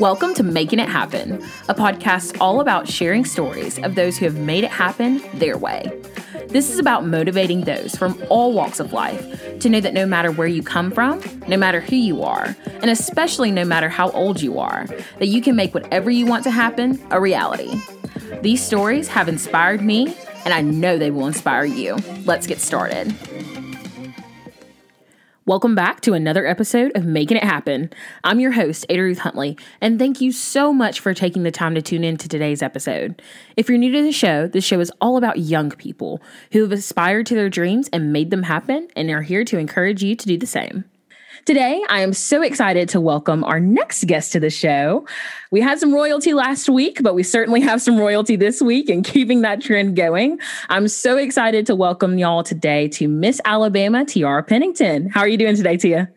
Welcome to Making It Happen, a podcast all about sharing stories of those who have made it happen their way. This is about motivating those from all walks of life to know that no matter where you come from, no matter who you are, and especially no matter how old you are, that you can make whatever you want to happen a reality. These stories have inspired me, and I know they will inspire you. Let's get started. Welcome back to another episode of Making It Happen. I'm your host, Ada Ruth Huntley, and thank you so much for taking the time to tune in to today's episode. If you're new to the show, this show is all about young people who have aspired to their dreams and made them happen, and are here to encourage you to do the same. Today, I am so excited to welcome our next guest to the show. We had some royalty last week, but we certainly have some royalty this week and keeping that trend going. I'm so excited to welcome y'all today to Miss Alabama, Tiara Pennington. How are you doing today, Tia?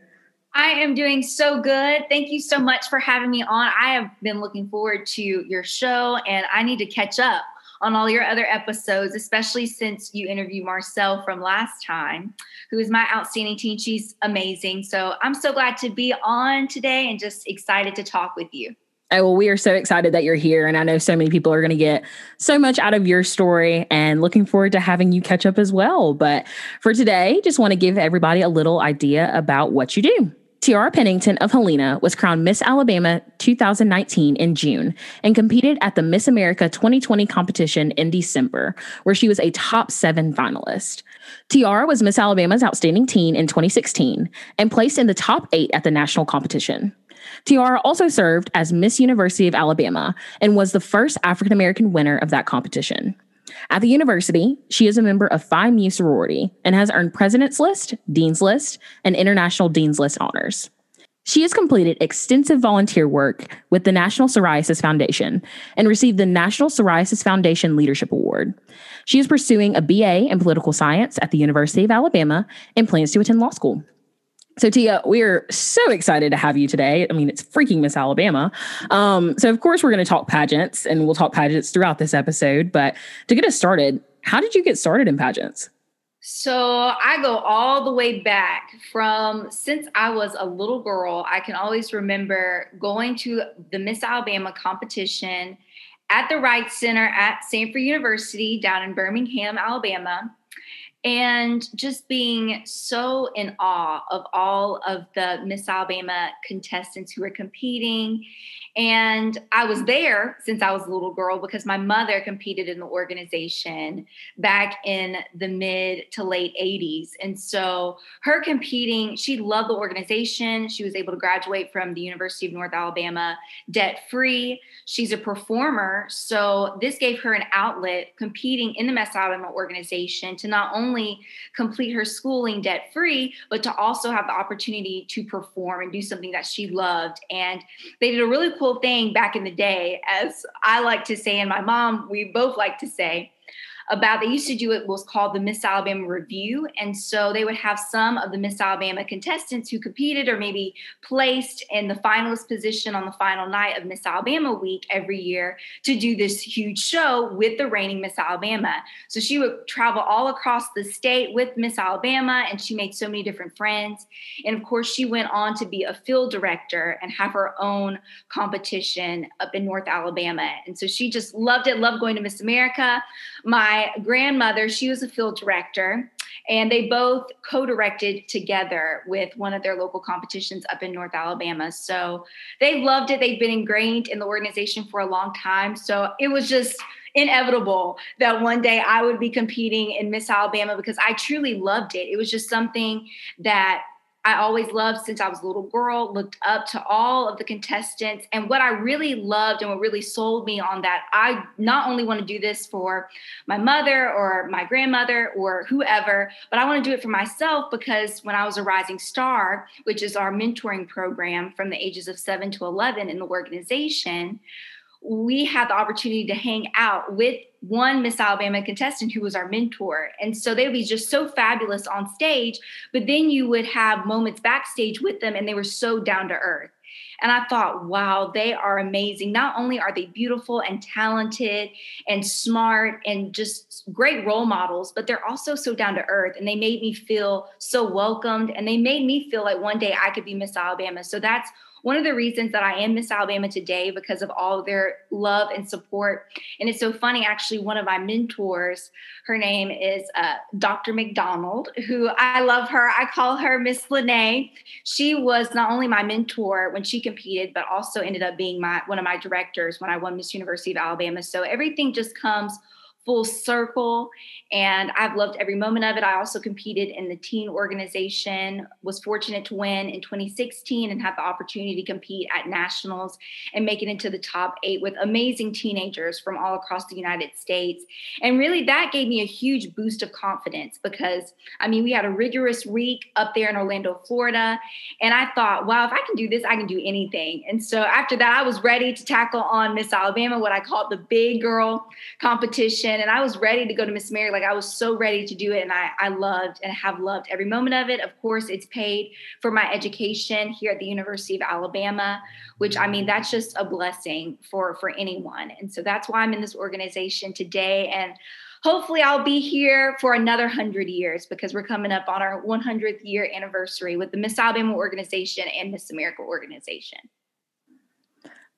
I am doing so good. Thank you so much for having me on. I have been looking forward to your show and I need to catch up on all your other episodes, especially since you interviewed Marcel from last time, who is my outstanding teen. She's amazing. So I'm so glad to be on today and just excited to talk with you. Oh, well, we are so excited that you're here. And I know so many people are going to get so much out of your story and looking forward to having you catch up as well. But for today, just want to give everybody a little idea about what you do. Tiara Pennington of Helena was crowned Miss Alabama 2019 in June and competed at the Miss America 2020 competition in December, where she was a top seven finalist. Tiara was Miss Alabama's Outstanding Teen in 2016 and placed in the top eight at the national competition. Tiara also served as Miss University of Alabama and was the first African American winner of that competition. At the university, she is a member of Phi Mu sorority and has earned President's List, Dean's List, and International Dean's List honors. She has completed extensive volunteer work with the National Psoriasis Foundation and received the National Psoriasis Foundation Leadership Award. She is pursuing a BA in political science at the University of Alabama and plans to attend law school. So, Tia, we're so excited to have you today. I mean, it's freaking Miss Alabama. Um, so, of course, we're going to talk pageants and we'll talk pageants throughout this episode. But to get us started, how did you get started in pageants? So, I go all the way back from since I was a little girl. I can always remember going to the Miss Alabama competition at the Wright Center at Samford University down in Birmingham, Alabama and just being so in awe of all of the Miss Alabama contestants who were competing and I was there since I was a little girl because my mother competed in the organization back in the mid to late 80s. And so her competing, she loved the organization. She was able to graduate from the University of North Alabama debt free. She's a performer. So this gave her an outlet competing in the Miss Alabama organization to not only complete her schooling debt free, but to also have the opportunity to perform and do something that she loved. And they did a really cool cool thing back in the day, as I like to say, and my mom, we both like to say, about they used to do it was called the Miss Alabama Revue. And so they would have some of the Miss Alabama contestants who competed or maybe placed in the finalist position on the final night of Miss Alabama week every year to do this huge show with the reigning Miss Alabama. So she would travel all across the state with Miss Alabama and she made so many different friends. And of course, she went on to be a field director and have her own competition up in North Alabama. And so she just loved it, loved going to Miss America. My my grandmother, she was a field director, and they both co directed together with one of their local competitions up in North Alabama. So they loved it. They've been ingrained in the organization for a long time. So it was just inevitable that one day I would be competing in Miss Alabama because I truly loved it. It was just something that I always loved since I was a little girl, looked up to all of the contestants. And what I really loved and what really sold me on that, I not only want to do this for my mother or my grandmother or whoever, but I want to do it for myself because when I was a Rising Star, which is our mentoring program from the ages of seven to 11 in the organization, we had the opportunity to hang out with one Miss Alabama contestant who was our mentor. And so they would be just so fabulous on stage, but then you would have moments backstage with them and they were so down to earth. And I thought, wow, they are amazing. Not only are they beautiful and talented and smart and just great role models, but they're also so down to earth. And they made me feel so welcomed and they made me feel like one day I could be Miss Alabama. So that's one of the reasons that I am Miss Alabama today because of all their love and support. And it's so funny, actually, one of my mentors, her name is uh, Dr. McDonald, who I love her. I call her Miss Lene. She was not only my mentor when she competed, but also ended up being my one of my directors when I won Miss University of Alabama. So everything just comes full circle and I've loved every moment of it. I also competed in the teen organization, was fortunate to win in 2016 and had the opportunity to compete at nationals and make it into the top eight with amazing teenagers from all across the United States. And really, that gave me a huge boost of confidence because I mean, we had a rigorous week up there in Orlando, Florida. And I thought, wow, if I can do this, I can do anything. And so after that, I was ready to tackle on Miss Alabama, what I call the big girl competition and I was ready to go to Miss Mary. Like I was so ready to do it. And I, I loved and have loved every moment of it. Of course, it's paid for my education here at the University of Alabama, which I mean, that's just a blessing for, for anyone. And so that's why I'm in this organization today. And hopefully I'll be here for another 100 years because we're coming up on our 100th year anniversary with the Miss Alabama organization and Miss America organization.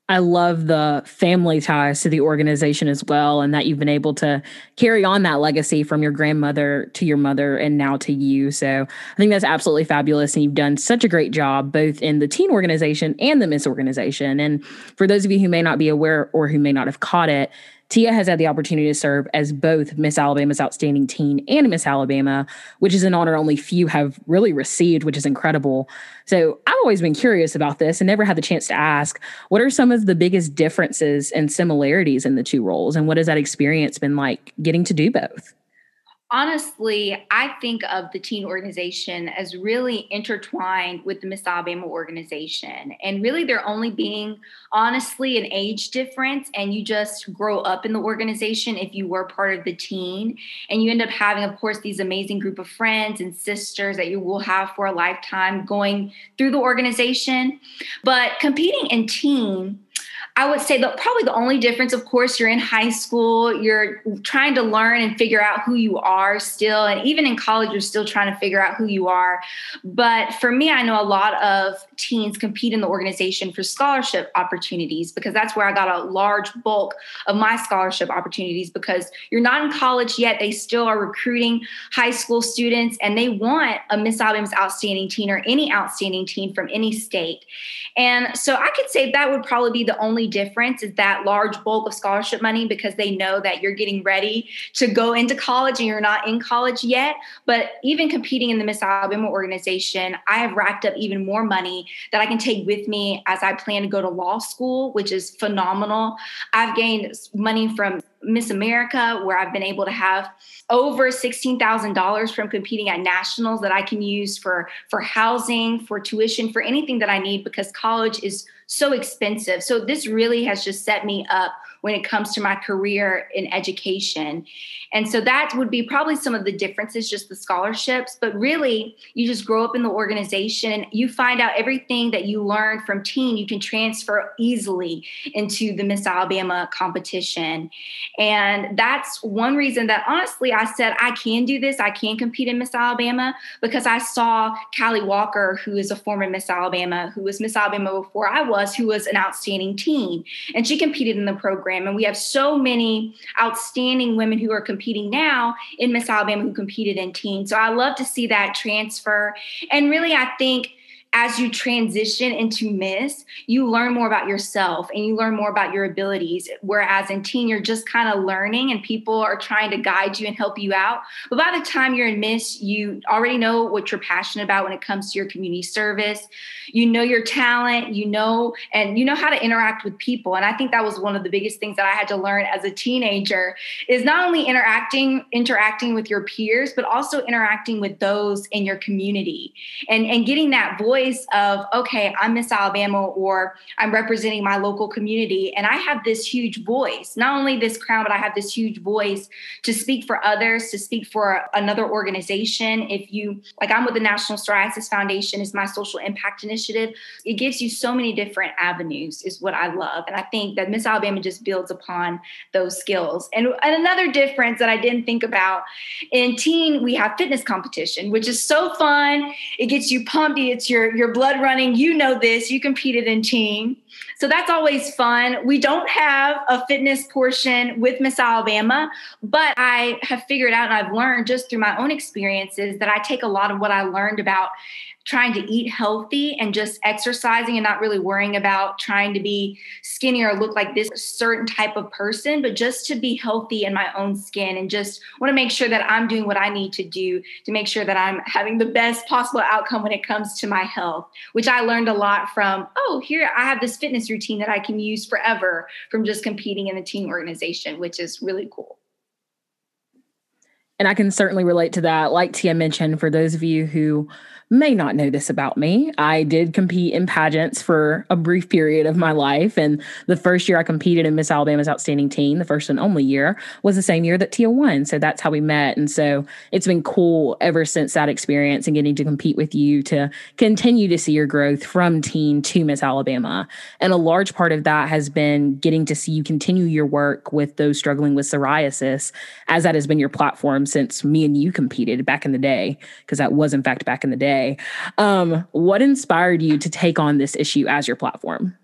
I love the family ties to the organization as well, and that you've been able to carry on that legacy from your grandmother to your mother and now to you. So I think that's absolutely fabulous. And you've done such a great job both in the teen organization and the Miss organization. And for those of you who may not be aware or who may not have caught it, Tia has had the opportunity to serve as both Miss Alabama's Outstanding Teen and Miss Alabama, which is an honor only few have really received, which is incredible. So I've always been curious about this and never had the chance to ask what are some of the biggest differences and similarities in the two roles? And what has that experience been like getting to do both? Honestly, I think of the teen organization as really intertwined with the Miss Alabama organization. And really, there only being honestly an age difference, and you just grow up in the organization if you were part of the teen. And you end up having, of course, these amazing group of friends and sisters that you will have for a lifetime going through the organization. But competing in teen, I would say that probably the only difference, of course, you're in high school, you're trying to learn and figure out who you are still. And even in college, you're still trying to figure out who you are. But for me, I know a lot of teens compete in the organization for scholarship opportunities because that's where I got a large bulk of my scholarship opportunities because you're not in college yet. They still are recruiting high school students and they want a Miss Alabama's outstanding teen or any outstanding teen from any state. And so I could say that would probably be the only difference is that large bulk of scholarship money because they know that you're getting ready to go into college and you're not in college yet. But even competing in the Miss Alabama organization, I have racked up even more money that I can take with me as I plan to go to law school, which is phenomenal. I've gained money from Miss America, where I've been able to have over $16,000 from competing at nationals that I can use for, for housing, for tuition, for anything that I need because college is so expensive. So this really has just set me up when it comes to my career in education. And so that would be probably some of the differences, just the scholarships. But really, you just grow up in the organization you find out everything that you learned from teen, you can transfer easily into the Miss Alabama competition. And that's one reason that honestly I said, I can do this, I can compete in Miss Alabama because I saw Callie Walker, who is a former Miss Alabama, who was Miss Alabama before I was, who was an outstanding teen. And she competed in the program program. And we have so many outstanding women who are competing now in Miss Alabama who competed in teens. So I love to see that transfer. And really, I think as you transition into Miss, you learn more about yourself and you learn more about your abilities. Whereas in teen, you're just kind of learning and people are trying to guide you and help you out. But by the time you're in Miss, you already know what you're passionate about when it comes to your community service. You know your talent, you know, and you know how to interact with people. And I think that was one of the biggest things that I had to learn as a teenager is not only interacting, interacting with your peers, but also interacting with those in your community and, and getting that voice of, okay, I'm Miss Alabama or I'm representing my local community. And I have this huge voice, not only this crown, but I have this huge voice to speak for others, to speak for another organization. If you, like, I'm with the National Psoriasis Foundation, is my social impact initiative. It gives you so many different avenues, is what I love. And I think that Miss Alabama just builds upon those skills. And, and another difference that I didn't think about in teen, we have fitness competition, which is so fun. It gets you pumped. It's your your blood running. You know this. You competed in team, so that's always fun. We don't have a fitness portion with Miss Alabama, but I have figured out and I've learned just through my own experiences that I take a lot of what I learned about trying to eat healthy and just exercising and not really worrying about trying to be skinny or look like this certain type of person, but just to be healthy in my own skin and just want to make sure that I'm doing what I need to do to make sure that I'm having the best possible outcome when it comes to my health, which I learned a lot from, oh, here I have this fitness routine that I can use forever from just competing in the team organization, which is really cool. And I can certainly relate to that. Like Tia mentioned, for those of you who may not know this about me. I did compete in pageants for a brief period of my life. And the first year I competed in Miss Alabama's Outstanding Teen, the first and only year, was the same year that Tia won. So that's how we met. And so it's been cool ever since that experience and getting to compete with you to continue to see your growth from teen to Miss Alabama. And a large part of that has been getting to see you continue your work with those struggling with psoriasis, as that has been your platform since me and you competed back in the day, because that was, in fact, back in the day today. Um, what inspired you to take on this issue as your platform?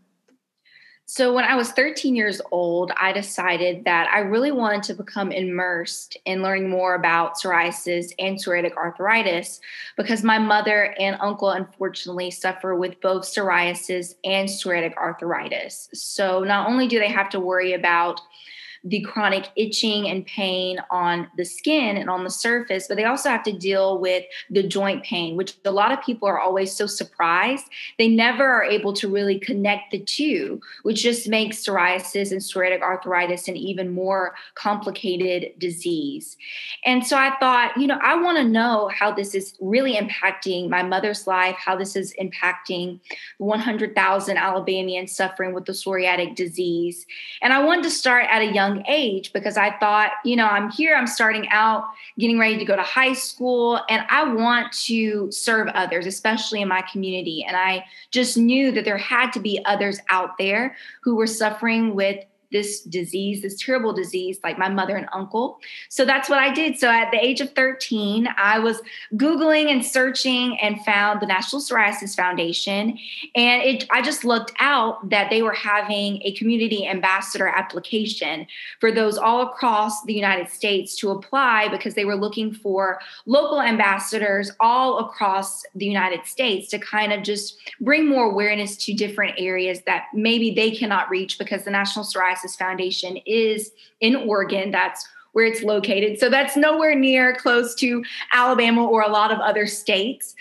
So, when I was 13 years old, I decided that I really wanted to become immersed in learning more about psoriasis and psoriatic arthritis because my mother and uncle, unfortunately, suffer with both psoriasis and psoriatic arthritis. So, not only do they have to worry about the chronic itching and pain on the skin and on the surface, but they also have to deal with the joint pain, which a lot of people are always so surprised. They never are able to really connect the two, which just makes psoriasis and psoriatic arthritis an even more complicated disease. And so I thought, you know, I want to know how this is really impacting my mother's life, how this is impacting 100,000 Alabamians suffering with the psoriatic disease. And I wanted to start at a young young age because I thought, you know, I'm here, I'm starting out, getting ready to go to high school, and I want to serve others, especially in my community. And I just knew that there had to be others out there who were suffering with this disease, this terrible disease, like my mother and uncle. So that's what I did. So at the age of 13, I was Googling and searching and found the National Psoriasis Foundation. And it, I just looked out that they were having a community ambassador application for those all across the United States to apply because they were looking for local ambassadors all across the United States to kind of just bring more awareness to different areas that maybe they cannot reach because the National Psoriasis Psoriasis Foundation is in Oregon. That's where it's located. So that's nowhere near close to Alabama or a lot of other states.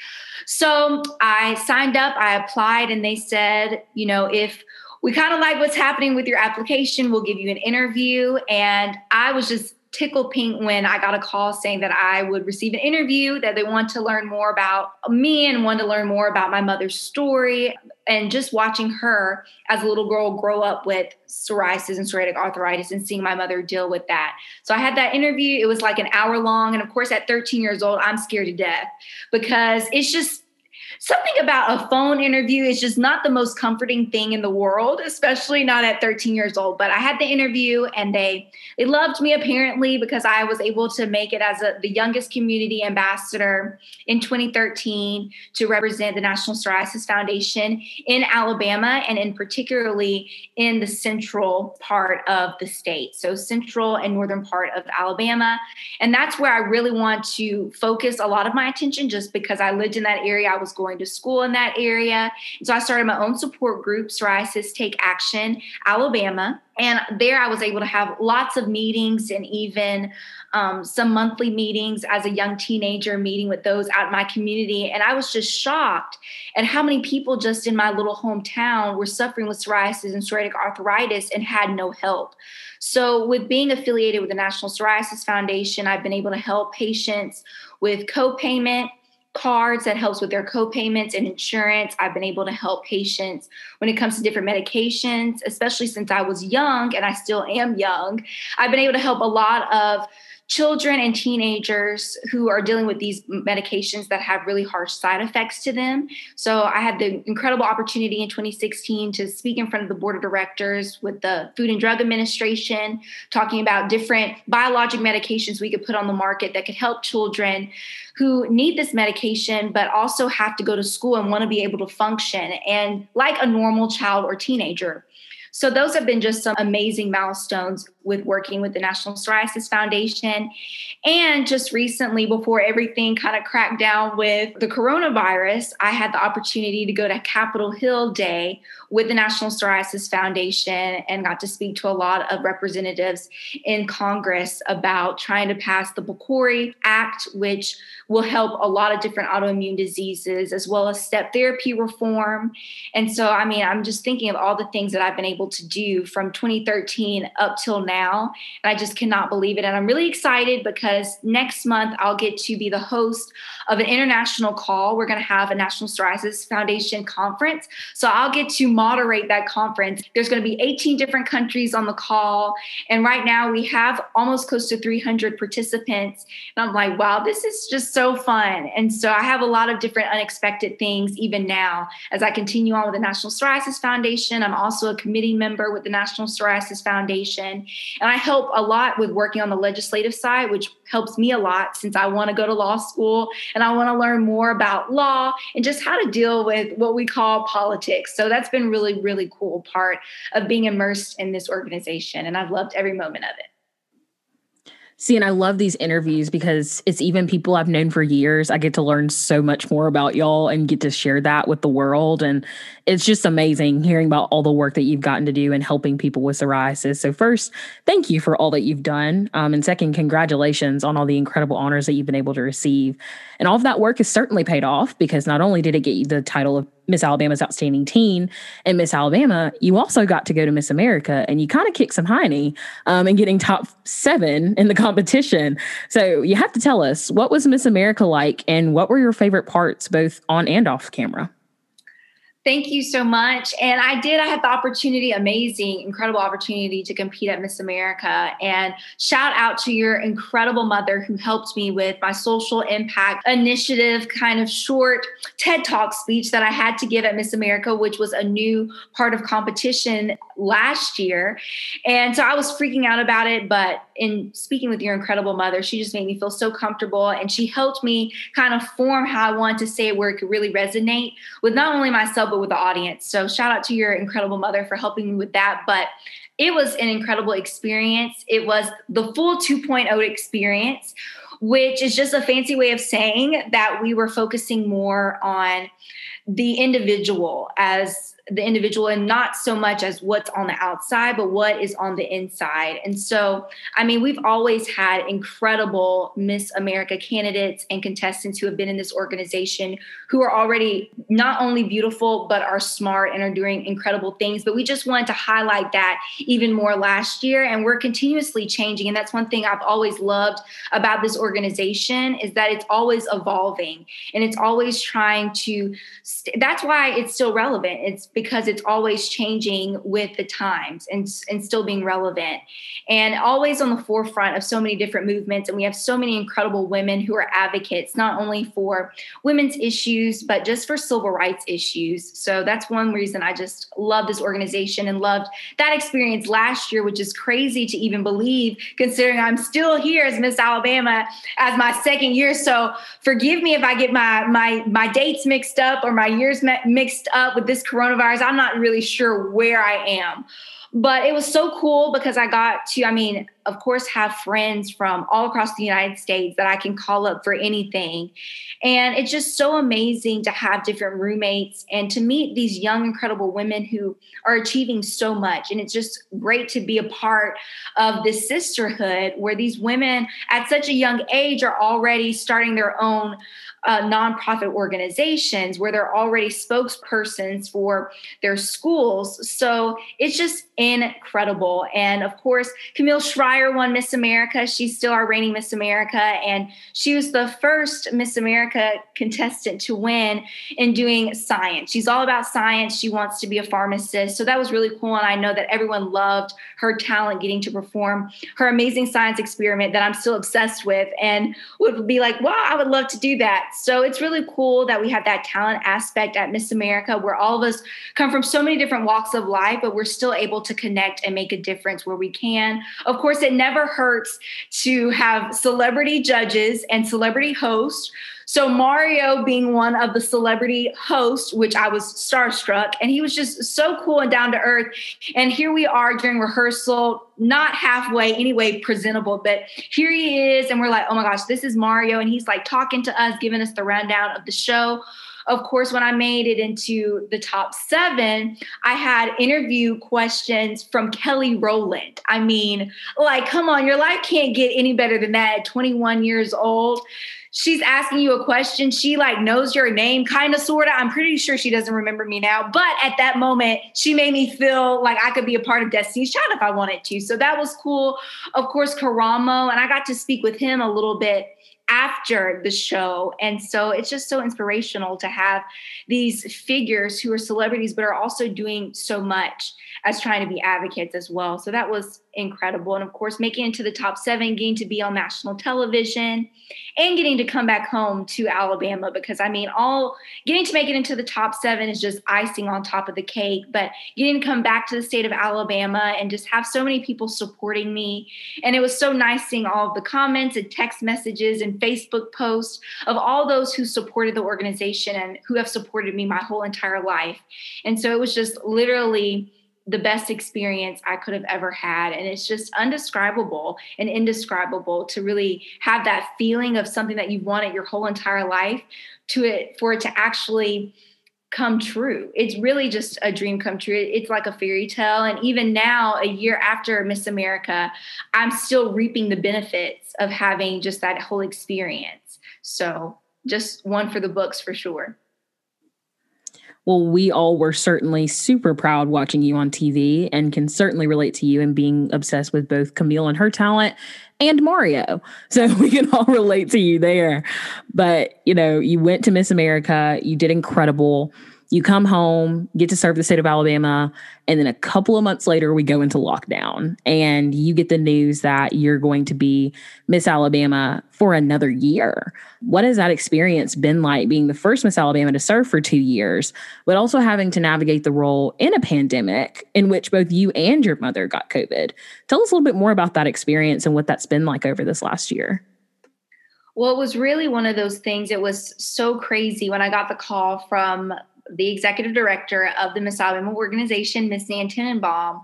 So I signed up, I applied, and they said, you know, if we kind of like what's happening with your application, we'll give you an interview. And I was just tickled pink when I got a call saying that I would receive an interview, that they want to learn more about me and want to learn more about my mother's story. And just watching her as a little girl grow up with psoriasis and psoriatic arthritis and seeing my mother deal with that. So I had that interview. It was like an hour long. And of course, at 13 years old, I'm scared to death because it's just something about a phone interview is just not the most comforting thing in the world, especially not at 13 years old. But I had the interview and they they loved me apparently because I was able to make it as a, the youngest community ambassador in 2013 to represent the National Psoriasis Foundation in Alabama and in particularly in the central part of the state. So central and northern part of Alabama. And that's where I really want to focus a lot of my attention just because I lived in that area. I was going to school in that area. So I started my own support group, Psoriasis Take Action Alabama. And there I was able to have lots of meetings and even um, some monthly meetings as a young teenager, meeting with those out in my community. And I was just shocked at how many people just in my little hometown were suffering with psoriasis and psoriatic arthritis and had no help. So, with being affiliated with the National Psoriasis Foundation, I've been able to help patients with co payment cards that helps with their co-payments and insurance. I've been able to help patients when it comes to different medications especially since i was young and i still am young. I've been able to help a lot of children and teenagers who are dealing with these medications that have really harsh side effects to them. So I had the incredible opportunity in 2016 to speak in front of the board of directors with the Food and Drug Administration, talking about different biologic medications we could put on the market that could help children who need this medication but also have to go to school and want to be able to function and like a normal child or teenager. So, those have been just some amazing milestones with working with the National Psoriasis Foundation. And just recently, before everything kind of cracked down with the coronavirus, I had the opportunity to go to Capitol Hill Day with the National Psoriasis Foundation and got to speak to a lot of representatives in Congress about trying to pass the PCORI Act, which will help a lot of different autoimmune diseases, as well as step therapy reform. And so, I mean, I'm just thinking of all the things that I've been able to do from 2013 up till now. And I just cannot believe it. And I'm really excited because next month I'll get to be the host of an international call. We're going to have a National Psoriasis Foundation conference. So I'll get to moderate that conference. There's going to be 18 different countries on the call. And right now we have almost close to 300 participants. And I'm like, wow, this is just so fun. And so I have a lot of different unexpected things even now as I continue on with the National Psoriasis Foundation. I'm also a committee member with the National Psoriasis Foundation. And I help a lot with working on the legislative side, which helps me a lot since I want to go to law school and I want to learn more about law and just how to deal with what we call politics. So that's been really, really cool part of being immersed in this organization. And I've loved every moment of it. See, and I love these interviews because it's even people I've known for years. I get to learn so much more about y'all and get to share that with the world. And it's just amazing hearing about all the work that you've gotten to do and helping people with psoriasis. So, first, thank you for all that you've done. Um, and second, congratulations on all the incredible honors that you've been able to receive. And all of that work has certainly paid off because not only did it get you the title of Miss Alabama's Outstanding Teen and Miss Alabama, you also got to go to Miss America and you kind of kicked some hiney um, and getting top seven in the competition. So you have to tell us what was Miss America like and what were your favorite parts both on and off camera? Thank you so much. And I did, I had the opportunity, amazing, incredible opportunity to compete at Miss America. And shout out to your incredible mother who helped me with my social impact initiative kind of short TED Talk speech that I had to give at Miss America, which was a new part of competition last year. And so I was freaking out about it. But in speaking with your incredible mother, she just made me feel so comfortable. And she helped me kind of form how I wanted to say it where it could really resonate with not only myself, but with the audience. So shout out to your incredible mother for helping me with that. But it was an incredible experience. It was the full 2.0 experience, which is just a fancy way of saying that we were focusing more on the individual as the individual and not so much as what's on the outside, but what is on the inside. And so, I mean, we've always had incredible Miss America candidates and contestants who have been in this organization who are already not only beautiful, but are smart and are doing incredible things. But we just wanted to highlight that even more last year. And we're continuously changing. And that's one thing I've always loved about this organization is that it's always evolving and it's always trying to, st- that's why it's still relevant. It's because it's always changing with the times and, and still being relevant and always on the forefront of so many different movements. And we have so many incredible women who are advocates, not only for women's issues, but just for civil rights issues. So that's one reason I just love this organization and loved that experience last year, which is crazy to even believe, considering I'm still here as Miss Alabama as my second year. So forgive me if I get my my my dates mixed up or my years mixed up with this coronavirus coronavirus, I'm not really sure where I am. But it was so cool because I got to, I mean, of course, have friends from all across the United States that I can call up for anything. And it's just so amazing to have different roommates and to meet these young, incredible women who are achieving so much. And it's just great to be a part of this sisterhood where these women at such a young age are already starting their own uh, nonprofit organizations where they're already spokespersons for their schools. So it's just incredible. And of course, Camille Schrier won Miss America. She's still our reigning Miss America. And she was the first Miss America contestant to win in doing science. She's all about science. She wants to be a pharmacist. So that was really cool. And I know that everyone loved her talent getting to perform her amazing science experiment that I'm still obsessed with and would be like, wow, I would love to do that. So it's really cool that we have that talent aspect at Miss America where all of us come from so many different walks of life, but we're still able to connect and make a difference where we can. Of course, it never hurts to have celebrity judges and celebrity hosts so Mario being one of the celebrity hosts, which I was starstruck, and he was just so cool and down to earth. And here we are during rehearsal, not halfway anyway presentable, but here he is, and we're like, oh my gosh, this is Mario, and he's like talking to us, giving us the rundown of the show of course, when I made it into the top seven, I had interview questions from Kelly Rowland. I mean, like, come on, your life can't get any better than that at 21 years old she's asking you a question. She like knows your name, kind of, sort of. I'm pretty sure she doesn't remember me now, but at that moment, she made me feel like I could be a part of Destiny's Child if I wanted to. So that was cool. Of course, Karamo, and I got to speak with him a little bit after the show. And so it's just so inspirational to have these figures who are celebrities, but are also doing so much as trying to be advocates as well. So that was incredible. And of course, making it to the top seven, getting to be on national television, and getting to come back home to Alabama. Because I mean, all getting to make it into the top seven is just icing on top of the cake. But getting to come back to the state of Alabama and just have so many people supporting me. And it was so nice seeing all of the comments and text messages and Facebook posts of all those who supported the organization and who have supported me my whole entire life. And so it was just literally the best experience I could have ever had. And it's just undescribable and indescribable to really have that feeling of something that you've wanted your whole entire life to it for it to actually come true. It's really just a dream come true. It's like a fairy tale. And even now, a year after Miss America, I'm still reaping the benefits of having just that whole experience. So just one for the books for sure. Well, we all were certainly super proud watching you on TV and can certainly relate to you and being obsessed with both Camille and her talent and Mario. So we can all relate to you there. But, you know, you went to Miss America, you did incredible you come home, get to serve the state of Alabama, and then a couple of months later, we go into lockdown and you get the news that you're going to be Miss Alabama for another year. What has that experience been like being the first Miss Alabama to serve for two years, but also having to navigate the role in a pandemic in which both you and your mother got COVID? Tell us a little bit more about that experience and what that's been like over this last year. Well, it was really one of those things. It was so crazy when I got the call from the executive director of the Miss Alabama organization, Miss Nan Teninbaum.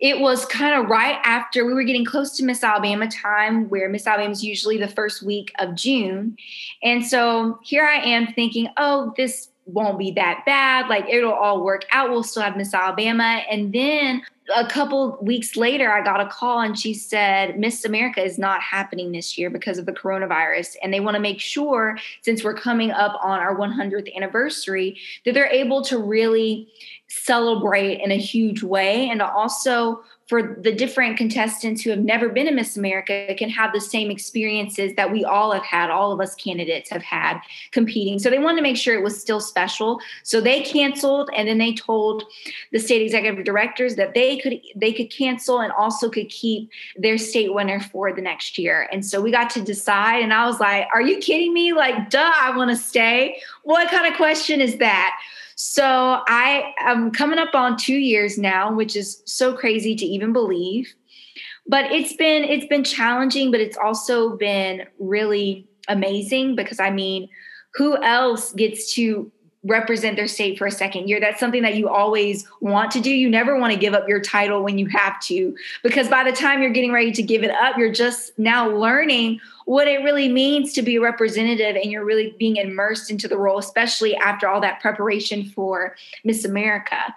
It was kind of right after we were getting close to Miss Alabama time, where Miss Alabama is usually the first week of June. And so here I am thinking, oh, this won't be that bad. Like it'll all work out. We'll still have Miss Alabama. And then a couple weeks later, I got a call and she said, Miss America is not happening this year because of the coronavirus. And they want to make sure, since we're coming up on our 100th anniversary, that they're able to really celebrate in a huge way and to also for the different contestants who have never been in Miss America can have the same experiences that we all have had, all of us candidates have had competing. So they wanted to make sure it was still special. So they canceled and then they told the state executive directors that they could they could cancel and also could keep their state winner for the next year. And so we got to decide and I was like, "Are you kidding me? Like, duh, I want to stay." What kind of question is that? So I am coming up on two years now, which is so crazy to even believe. But it's been it's been challenging, but it's also been really amazing because I mean, who else gets to represent their state for a second year. That's something that you always want to do. You never want to give up your title when you have to, because by the time you're getting ready to give it up, you're just now learning what it really means to be a representative and you're really being immersed into the role, especially after all that preparation for Miss America.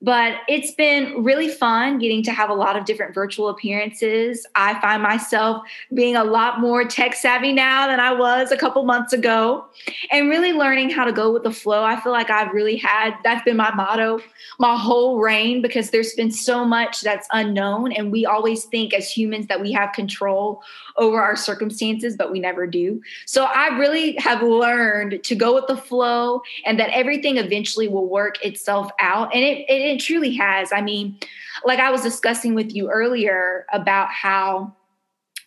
But it's been really fun getting to have a lot of different virtual appearances. I find myself being a lot more tech savvy now than I was a couple months ago and really learning how to go with the flow. I feel like I've really had that's been my motto my whole reign because there's been so much that's unknown. And we always think as humans that we have control over our circumstances, but we never do. So I really have learned to go with the flow and that everything eventually will work itself out. And it, it, it truly has. I mean, like I was discussing with you earlier about how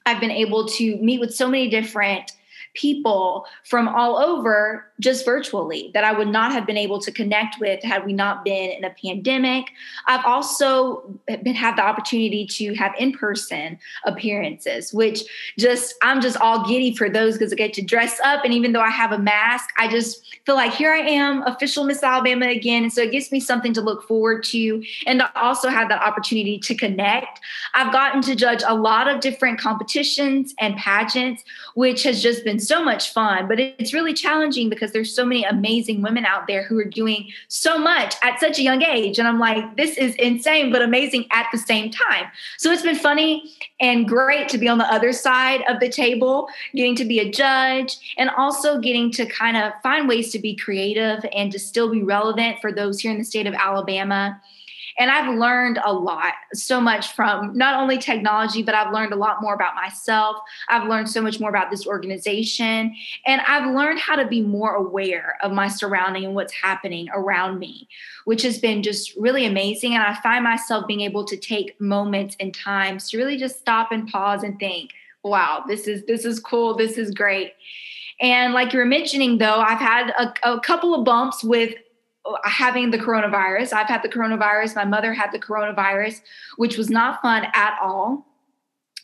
I've been able to meet with so many different people from all over just virtually that I would not have been able to connect with had we not been in a pandemic. I've also been had the opportunity to have in-person appearances, which just I'm just all giddy for those because I get to dress up. And even though I have a mask, I just feel like here I am, official Miss Alabama again. And so it gives me something to look forward to and to also have that opportunity to connect. I've gotten to judge a lot of different competitions and pageants, which has just been so much fun, but it's really challenging because there's so many amazing women out there who are doing so much at such a young age. And I'm like, this is insane, but amazing at the same time. So it's been funny and great to be on the other side of the table, getting to be a judge, and also getting to kind of find ways to be creative and to still be relevant for those here in the state of Alabama and I've learned a lot, so much from not only technology, but I've learned a lot more about myself. I've learned so much more about this organization. And I've learned how to be more aware of my surrounding and what's happening around me, which has been just really amazing. And I find myself being able to take moments and times to really just stop and pause and think, wow, this is this is cool. This is great. And like you were mentioning, though, I've had a, a couple of bumps with having the coronavirus. I've had the coronavirus. My mother had the coronavirus, which was not fun at all.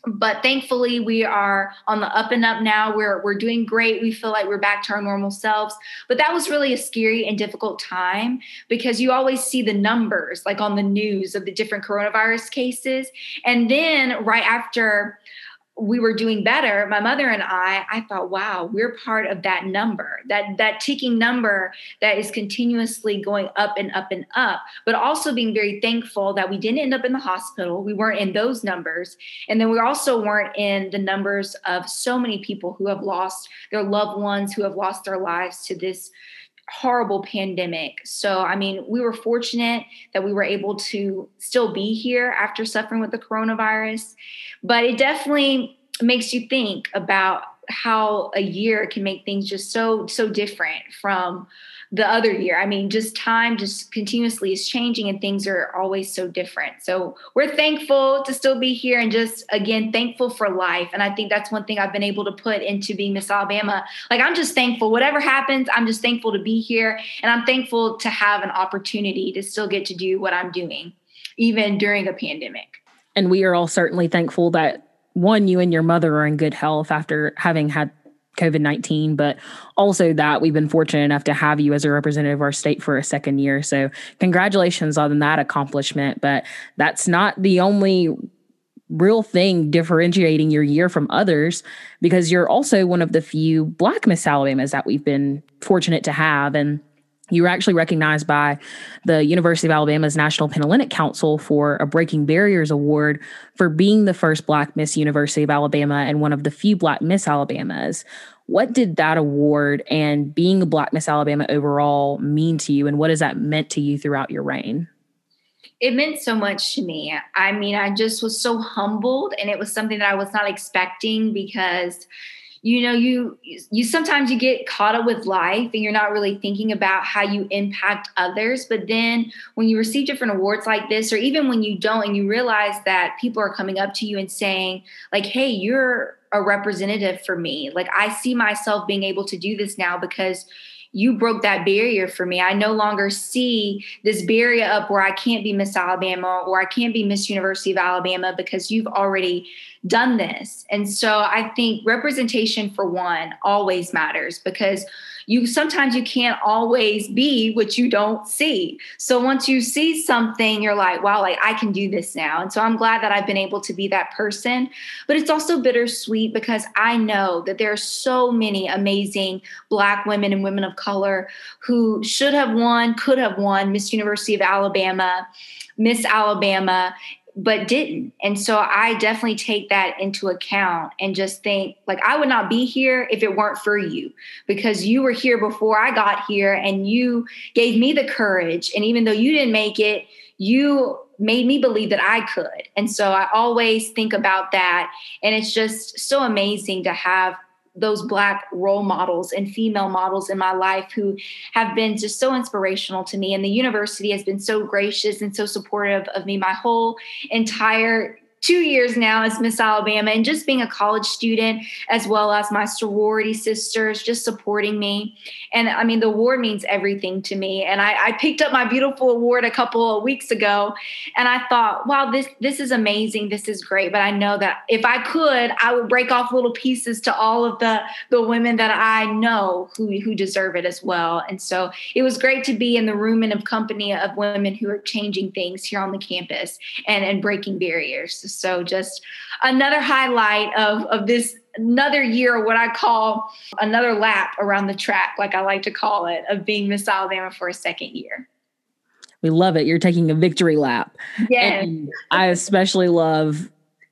But thankfully, we are on the up and up now. We're we're doing great. We feel like we're back to our normal selves. But that was really a scary and difficult time because you always see the numbers like on the news of the different coronavirus cases. And then right after we were doing better my mother and i i thought wow we're part of that number that that ticking number that is continuously going up and up and up but also being very thankful that we didn't end up in the hospital. We weren't in those numbers. And then we also weren't in the numbers of so many people who have lost their loved ones who have lost their lives to this horrible pandemic. So, I mean, we were fortunate that we were able to still be here after suffering with the coronavirus, but it definitely makes you think about how a year can make things just so so different from the other year. I mean, just time just continuously is changing and things are always so different. So we're thankful to still be here and just again thankful for life. And I think that's one thing I've been able to put into being Miss Alabama. Like I'm just thankful. Whatever happens, I'm just thankful to be here. And I'm thankful to have an opportunity to still get to do what I'm doing, even during a pandemic. And we are all certainly thankful that one, you and your mother are in good health after having had COVID 19, but also that we've been fortunate enough to have you as a representative of our state for a second year. So, congratulations on that accomplishment. But that's not the only real thing differentiating your year from others because you're also one of the few Black Miss Alabamas that we've been fortunate to have. And you were actually recognized by the University of Alabama's National Panhellenic Council for a Breaking Barriers Award for being the first Black Miss University of Alabama and one of the few Black Miss Alabamas. What did that award and being a Black Miss Alabama overall mean to you, and what has that meant to you throughout your reign? It meant so much to me. I mean, I just was so humbled, and it was something that I was not expecting because you know you you sometimes you get caught up with life and you're not really thinking about how you impact others. But then when you receive different awards like this or even when you don't and you realize that people are coming up to you and saying like hey you're a representative for me. Like i see myself being able to do this now because you broke that barrier for me. I no longer see this barrier up where I can't be Miss Alabama or I can't be Miss University of Alabama because you've already done this. And so I think representation for one always matters because you sometimes you can't always be what you don't see. So once you see something, you're like, wow, like I can do this now. And so I'm glad that I've been able to be that person. But it's also bittersweet because I know that there are so many amazing Black women and women of color who should have won, could have won Miss University of Alabama, Miss Alabama, but didn't. And so I definitely take that into account and just think like I would not be here if it weren't for you because you were here before I got here and you gave me the courage. And even though you didn't make it, you made me believe that I could. And so I always think about that. And it's just so amazing to have those black role models and female models in my life who have been just so inspirational to me. And the university has been so gracious and so supportive of me my whole entire two years now as Miss Alabama and just being a college student, as well as my sorority sisters just supporting me. And I mean, the award means everything to me. And I, I, picked up my beautiful award a couple of weeks ago, and I thought, wow, this this is amazing. This is great. But I know that if I could, I would break off little pieces to all of the the women that I know who who deserve it as well. And so it was great to be in the room and of company of women who are changing things here on the campus and and breaking barriers. So just another highlight of, of this another year, what I call another lap around the track, like I like to call it, of being Miss Alabama for a second year. We love it. You're taking a victory lap. Yes. And I especially love,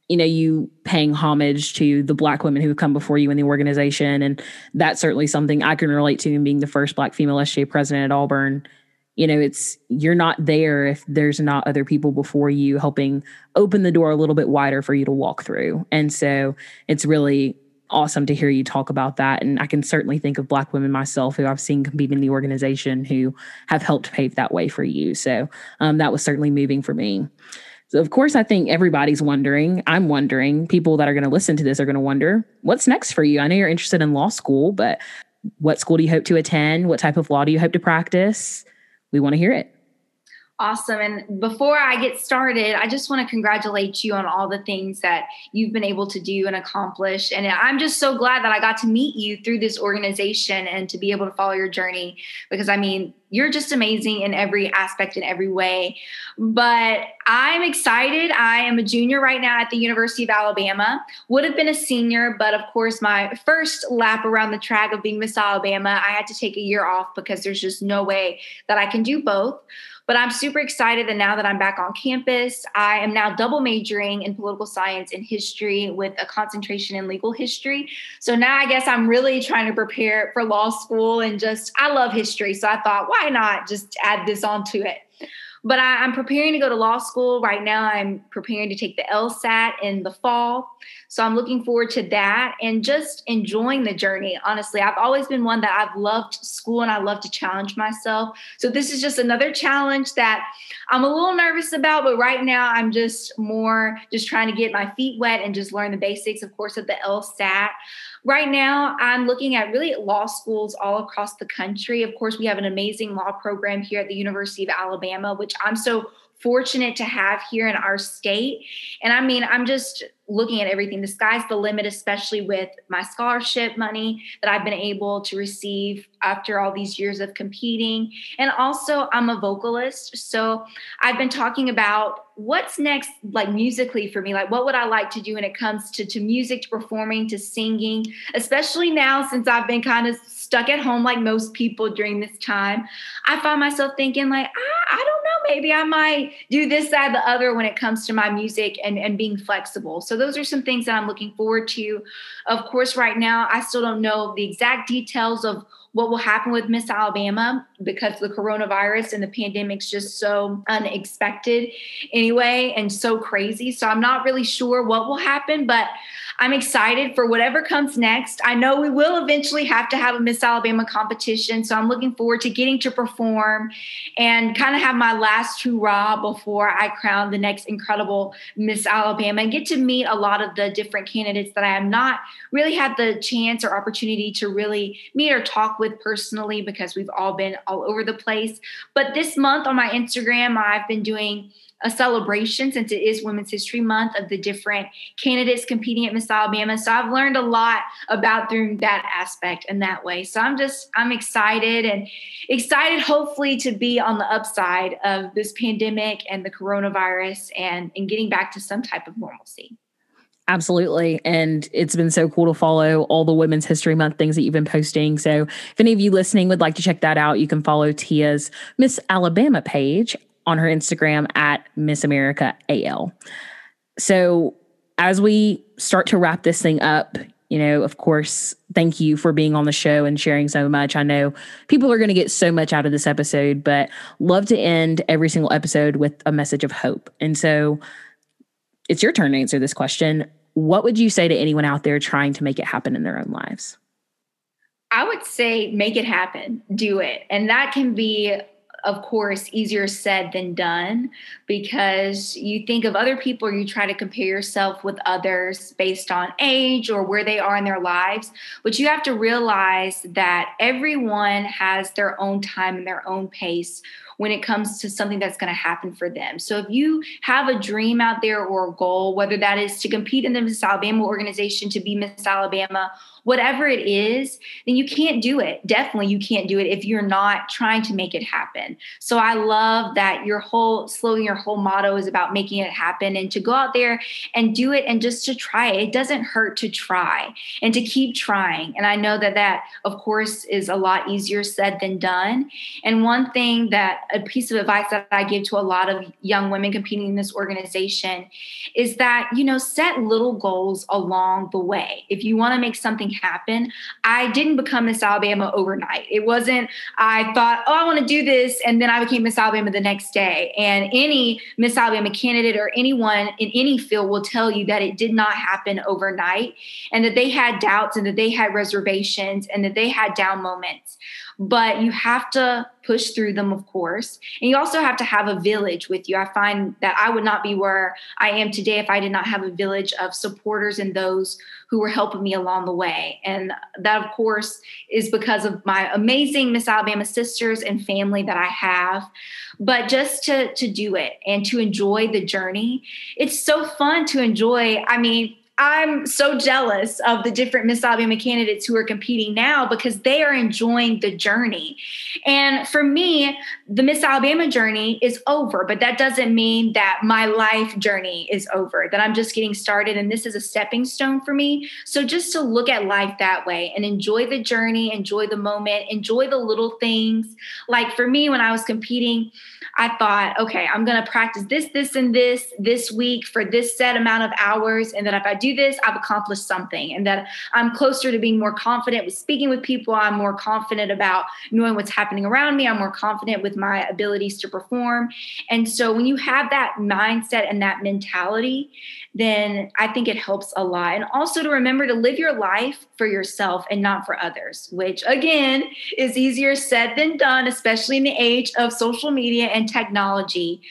you know, you paying homage to the black women who have come before you in the organization. And that's certainly something I can relate to in being the first black female SGA president at Auburn you know it's you're not there if there's not other people before you helping open the door a little bit wider for you to walk through. And so it's really awesome to hear you talk about that. And i can certainly think of black women myself who i've seen compete in the organization who have helped pave that way for you. So um, that was certainly moving for me. So of course i think everybody's wondering i'm wondering people that are going to listen to this are going to wonder what's next for you? I know you're interested in law school but what school do you hope to attend? What type of law do you hope to practice we want to hear it. Awesome. And before I get started, I just want to congratulate you on all the things that you've been able to do and accomplish. And I'm just so glad that I got to meet you through this organization and to be able to follow your journey because I mean, you're just amazing in every aspect, in every way. But I'm excited. I am a junior right now at the University of Alabama. Would have been a senior, but of course, my first lap around the track of being Miss Alabama, I had to take a year off because there's just no way that I can do both. But I'm super excited that now that I'm back on campus, I am now double majoring in political science and history with a concentration in legal history. So now I guess I'm really trying to prepare for law school and just, I love history. So I thought, why not just add this onto it? But I, am preparing to go to law school right now. I'm preparing to take the LSAT in the fall. So I'm looking forward to that and just enjoying the journey. Honestly, I've always been one that I've loved school and I love to challenge myself. So this is just another challenge that I'm a little nervous about, but right now I'm just more just trying to get my feet wet and just learn the basics, of course, of the LSAT. Right now, I'm looking at really law schools all across the country. Of course, we have an amazing law program here at the University of Alabama, which I'm so fortunate to have here in our state. And I mean, I'm just looking at everything. The sky's the limit, especially with my scholarship money that I've been able to receive after all these years of competing. And also, I'm a vocalist. So I've been talking about what's next, like musically for me. Like, what would I like to do when it comes to, to music, to performing, to singing, especially now since I've been kind of stuck at home like most people during this time. I find myself thinking, like, ah, I don't maybe I might do this, that, the other when it comes to my music and, and being flexible. So those are some things that I'm looking forward to. Of course, right now, I still don't know the exact details of what will happen with Miss Alabama because the coronavirus and the pandemic's just so unexpected anyway and so crazy. So I'm not really sure what will happen, but I'm excited for whatever comes next. I know we will eventually have to have a Miss Alabama competition. So I'm looking forward to getting to perform and kind of have my last hurrah before I crown the next incredible Miss Alabama and get to meet a lot of the different candidates that I have not really had the chance or opportunity to really meet or talk with with personally because we've all been all over the place. But this month on my Instagram, I've been doing a celebration since it is Women's History Month of the different candidates competing at Miss Alabama. So I've learned a lot about through that aspect and that way. So I'm just I'm excited and excited hopefully to be on the upside of this pandemic and the coronavirus and and getting back to some type of normalcy. Absolutely. And it's been so cool to follow all the Women's History Month things that you've been posting. So if any of you listening would like to check that out, you can follow Tia's Miss Alabama page on her Instagram at Miss America AL. So as we start to wrap this thing up, you know, of course, thank you for being on the show and sharing so much. I know people are going to get so much out of this episode, but love to end every single episode with a message of hope. And so it's your turn to answer this question. What would you say to anyone out there trying to make it happen in their own lives? I would say make it happen, do it. And that can be of course, easier said than done because you think of other people you try to compare yourself with others based on age or where they are in their lives. But you have to realize that everyone has their own time and their own pace when it comes to something that's going to happen for them. So if you have a dream out there or a goal, whether that is to compete in the Miss Alabama organization, to be Miss Alabama, whatever it is, then you can't do it. Definitely, you can't do it if you're not trying to make it happen. So I love that your whole, slowly, your whole motto is about making it happen and to go out there and do it and just to try it. It doesn't hurt to try and to keep trying. And I know that that, of course, is a lot easier said than done. And one thing that a piece of advice that I give to a lot of young women competing in this organization is that, you know, set little goals along the way. If you want to make something happen. I didn't become Miss Alabama overnight. It wasn't, I thought, oh, I want to do this. And then I became Miss Alabama the next day. And any Miss Alabama candidate or anyone in any field will tell you that it did not happen overnight and that they had doubts and that they had reservations and that they had down moments but you have to push through them, of course. And you also have to have a village with you. I find that I would not be where I am today if I did not have a village of supporters and those who were helping me along the way. And that, of course, is because of my amazing Miss Alabama sisters and family that I have. But just to, to do it and to enjoy the journey, it's so fun to enjoy. I mean, I'm so jealous of the different Miss Alabama candidates who are competing now because they are enjoying the journey. And for me, the Miss Alabama journey is over, but that doesn't mean that my life journey is over, that I'm just getting started and this is a stepping stone for me. So just to look at life that way and enjoy the journey, enjoy the moment, enjoy the little things. Like for me, when I was competing, I thought, okay, I'm going to practice this, this, and this this week for this set amount of hours. And that if I do this, I've accomplished something. And that I'm closer to being more confident with speaking with people. I'm more confident about knowing what's happening around me. I'm more confident with my abilities to perform. And so when you have that mindset and that mentality, then I think it helps a lot. And also to remember to live your life for yourself and not for others, which again is easier said than done, especially in the age of social media and technology.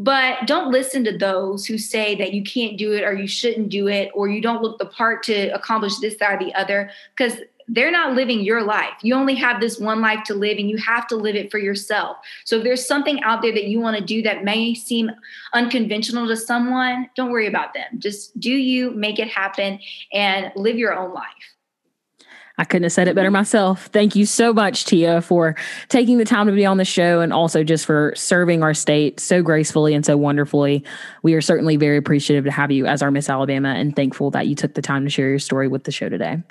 But don't listen to those who say that you can't do it or you shouldn't do it or you don't look the part to accomplish this, that, or the other, because they're not living your life. You only have this one life to live and you have to live it for yourself. So if there's something out there that you want to do that may seem unconventional to someone, don't worry about them. Just do you, make it happen, and live your own life. I couldn't have said it better myself. Thank you so much, Tia, for taking the time to be on the show and also just for serving our state so gracefully and so wonderfully. We are certainly very appreciative to have you as our Miss Alabama and thankful that you took the time to share your story with the show today.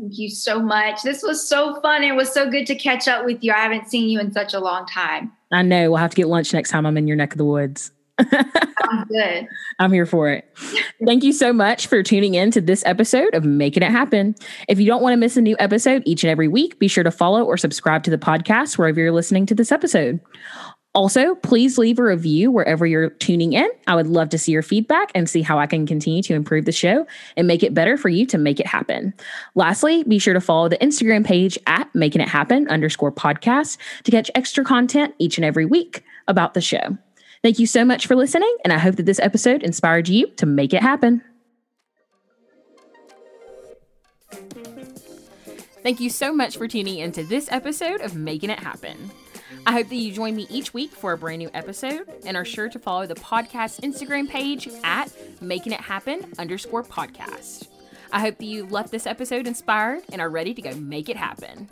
Thank you so much. This was so fun. It was so good to catch up with you. I haven't seen you in such a long time. I know. We'll have to get lunch next time I'm in your neck of the woods. Sounds good. I'm here for it. Thank you so much for tuning in to this episode of Making It Happen. If you don't want to miss a new episode each and every week, be sure to follow or subscribe to the podcast wherever you're listening to this episode. Also, please leave a review wherever you're tuning in. I would love to see your feedback and see how I can continue to improve the show and make it better for you to make it happen. Lastly, be sure to follow the Instagram page at making it happen underscore podcast to catch extra content each and every week about the show. Thank you so much for listening, and I hope that this episode inspired you to make it happen. Thank you so much for tuning into this episode of Making It Happen. I hope that you join me each week for a brand new episode and are sure to follow the podcast Instagram page at Making It Happen underscore podcast. I hope that you left this episode inspired and are ready to go make it happen.